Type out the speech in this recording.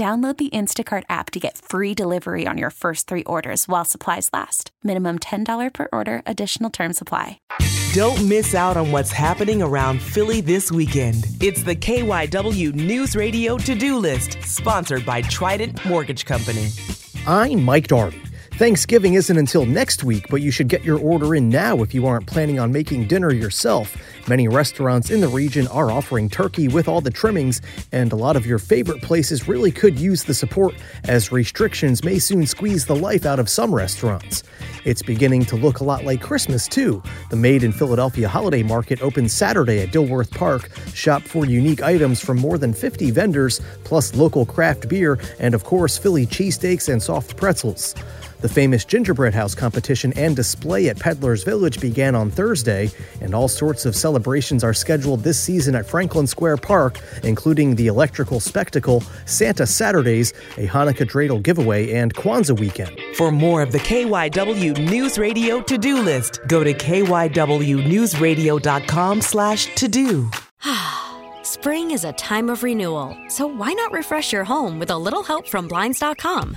Download the Instacart app to get free delivery on your first three orders while supplies last. Minimum $10 per order, additional term supply. Don't miss out on what's happening around Philly this weekend. It's the KYW News Radio to do list, sponsored by Trident Mortgage Company. I'm Mike Dougherty. Thanksgiving isn't until next week, but you should get your order in now if you aren't planning on making dinner yourself. Many restaurants in the region are offering turkey with all the trimmings, and a lot of your favorite places really could use the support as restrictions may soon squeeze the life out of some restaurants. It's beginning to look a lot like Christmas, too. The Made in Philadelphia Holiday Market opens Saturday at Dilworth Park. Shop for unique items from more than 50 vendors, plus local craft beer, and of course, Philly cheesesteaks and soft pretzels. The famous gingerbread house competition and display at Peddler's Village began on Thursday, and all sorts of celebrations are scheduled this season at Franklin Square Park, including the electrical spectacle, Santa Saturdays, a Hanukkah dreidel giveaway, and Kwanzaa weekend. For more of the KYW News Radio to-do list, go to kywnewsradio.com slash to-do. Spring is a time of renewal, so why not refresh your home with a little help from Blinds.com?